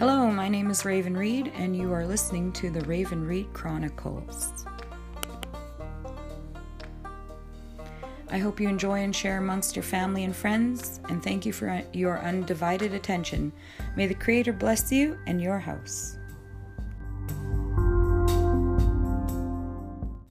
Hello, my name is Raven Reid, and you are listening to the Raven Reid Chronicles. I hope you enjoy and share amongst your family and friends, and thank you for your undivided attention. May the Creator bless you and your house.